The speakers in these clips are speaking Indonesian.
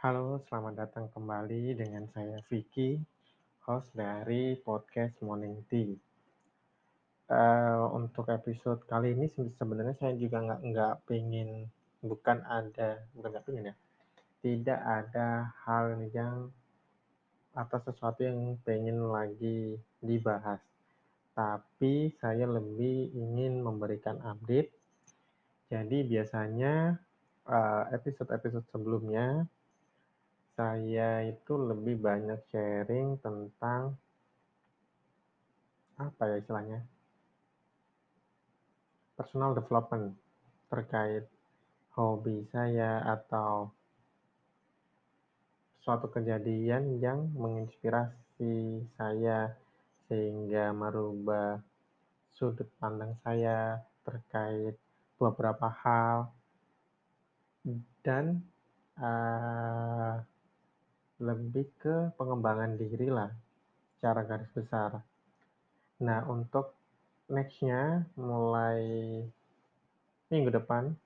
Halo, selamat datang kembali dengan saya Vicky, host dari podcast Morning Tea. Uh, untuk episode kali ini sebenarnya saya juga nggak nggak pengen bukan ada bukan nggak pengen ya tidak ada hal yang atau sesuatu yang pengen lagi dibahas tapi saya lebih ingin memberikan update jadi biasanya uh, episode-episode sebelumnya saya itu lebih banyak sharing tentang apa ya istilahnya? Personal development terkait hobi saya atau suatu kejadian yang menginspirasi saya sehingga merubah sudut pandang saya terkait beberapa hal dan uh, lebih ke pengembangan diri lah secara garis besar. Nah, untuk next-nya mulai minggu depan,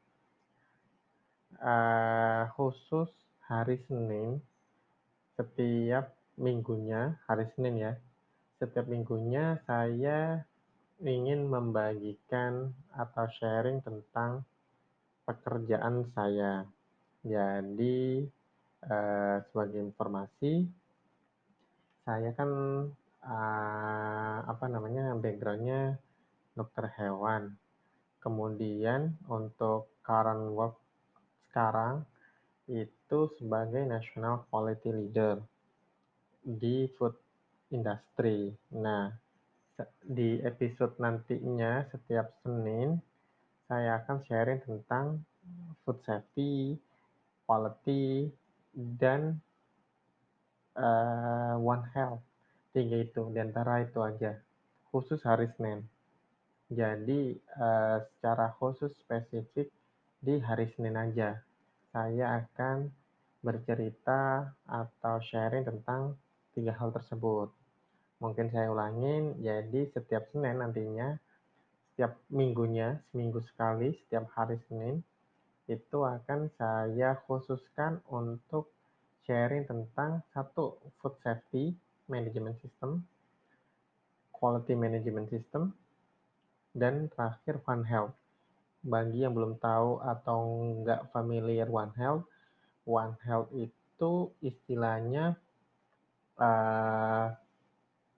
uh, khusus hari Senin, setiap minggunya, hari Senin ya, setiap minggunya saya ingin membagikan atau sharing tentang pekerjaan saya. Jadi, uh, sebagai informasi, saya kan uh, apa namanya backgroundnya dokter hewan. Kemudian untuk current work sekarang itu sebagai national quality leader di food industry. Nah, di episode nantinya setiap Senin saya akan sharing tentang food safety, quality, dan uh, One Health. Tiga itu, di antara itu aja. Khusus hari Senin. Jadi uh, secara khusus spesifik di hari Senin aja. Saya akan bercerita atau sharing tentang tiga hal tersebut. Mungkin saya ulangin, jadi setiap Senin nantinya, setiap minggunya, seminggu sekali, setiap hari Senin, itu akan saya khususkan untuk sharing tentang satu food safety management system, quality management system, dan terakhir One Health. Bagi yang belum tahu atau nggak familiar One Health, One Health itu istilahnya uh,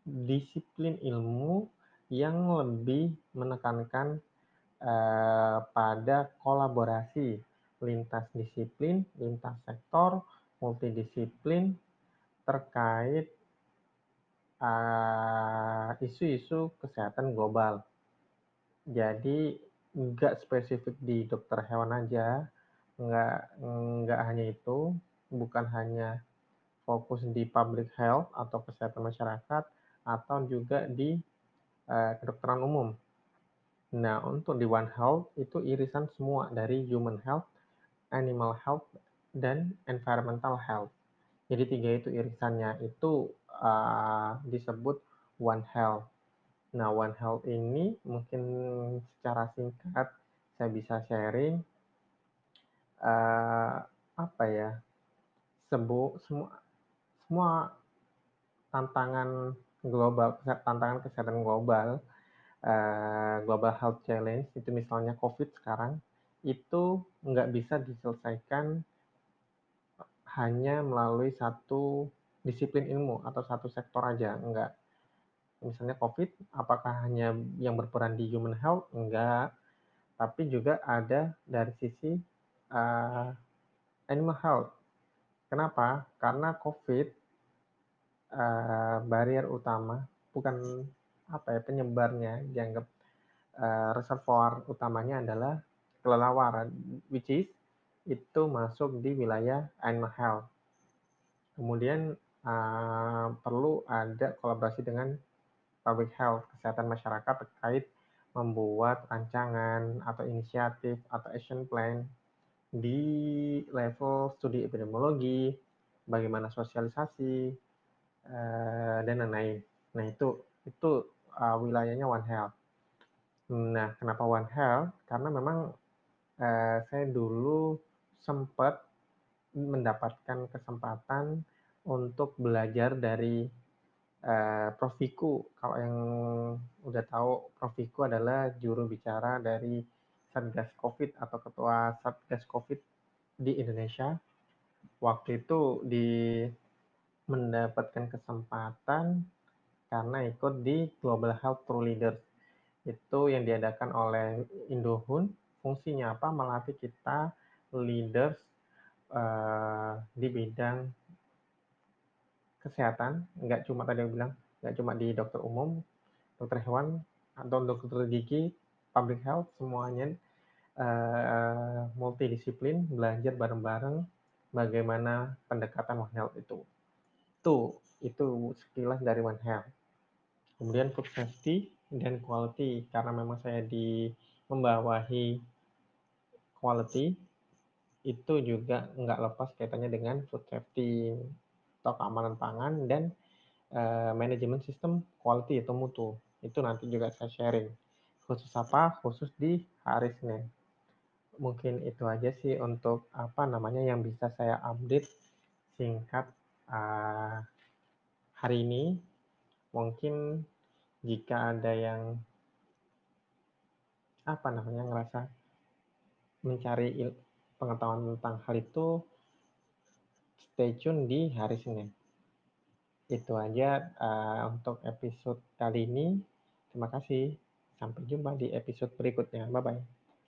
disiplin ilmu yang lebih menekankan uh, pada kolaborasi lintas disiplin, lintas sektor, multidisiplin terkait uh, isu-isu kesehatan global. Jadi nggak spesifik di dokter hewan aja, nggak nggak hanya itu, bukan hanya fokus di public health atau kesehatan masyarakat, atau juga di uh, kedokteran umum. Nah, untuk di One Health itu irisan semua dari human health, animal health, dan environmental health. Jadi tiga itu irisannya itu uh, disebut One Health. Nah, One Health ini mungkin secara singkat saya bisa sharing uh, apa ya sebu semua semua tantangan global tantangan kesehatan global uh, global health challenge itu misalnya COVID sekarang itu nggak bisa diselesaikan hanya melalui satu disiplin ilmu atau satu sektor aja, enggak. Misalnya COVID, apakah hanya yang berperan di human health? Enggak. Tapi juga ada dari sisi uh, animal health. Kenapa? Karena COVID uh, barrier utama bukan apa ya penyebarnya dianggap uh, reservoir utamanya adalah kelelawar, which is itu masuk di wilayah animal health. Kemudian uh, perlu ada kolaborasi dengan public health, kesehatan masyarakat terkait membuat rancangan atau inisiatif atau action plan di level studi epidemiologi, bagaimana sosialisasi, uh, dan lain-lain. Nah itu itu uh, wilayahnya One Health. Nah kenapa One Health? Karena memang uh, saya dulu sempat mendapatkan kesempatan untuk belajar dari uh, Prof. Viku. Kalau yang udah tahu, Prof. Viku adalah juru bicara dari Satgas COVID atau Ketua Satgas COVID di Indonesia. Waktu itu di mendapatkan kesempatan karena ikut di Global Health True Leaders. Itu yang diadakan oleh Indohun. Fungsinya apa? Melatih kita leaders uh, di bidang kesehatan. Nggak cuma tadi yang bilang, nggak cuma di dokter umum, dokter hewan, atau dokter gigi, public health, semuanya uh, multidisiplin, belajar bareng-bareng bagaimana pendekatan Health itu. Tuh, itu sekilas dari One Health. Kemudian food safety dan quality, karena memang saya di membawahi quality, itu juga nggak lepas kaitannya dengan food safety atau keamanan pangan dan uh, manajemen sistem quality atau mutu. Itu nanti juga saya sharing. Khusus apa? Khusus di hari Senin. Mungkin itu aja sih untuk apa namanya yang bisa saya update singkat uh, hari ini mungkin jika ada yang apa namanya ngerasa mencari pengetahuan tentang hal itu stay tune di hari Senin. Itu aja uh, untuk episode kali ini. Terima kasih. Sampai jumpa di episode berikutnya. Bye bye.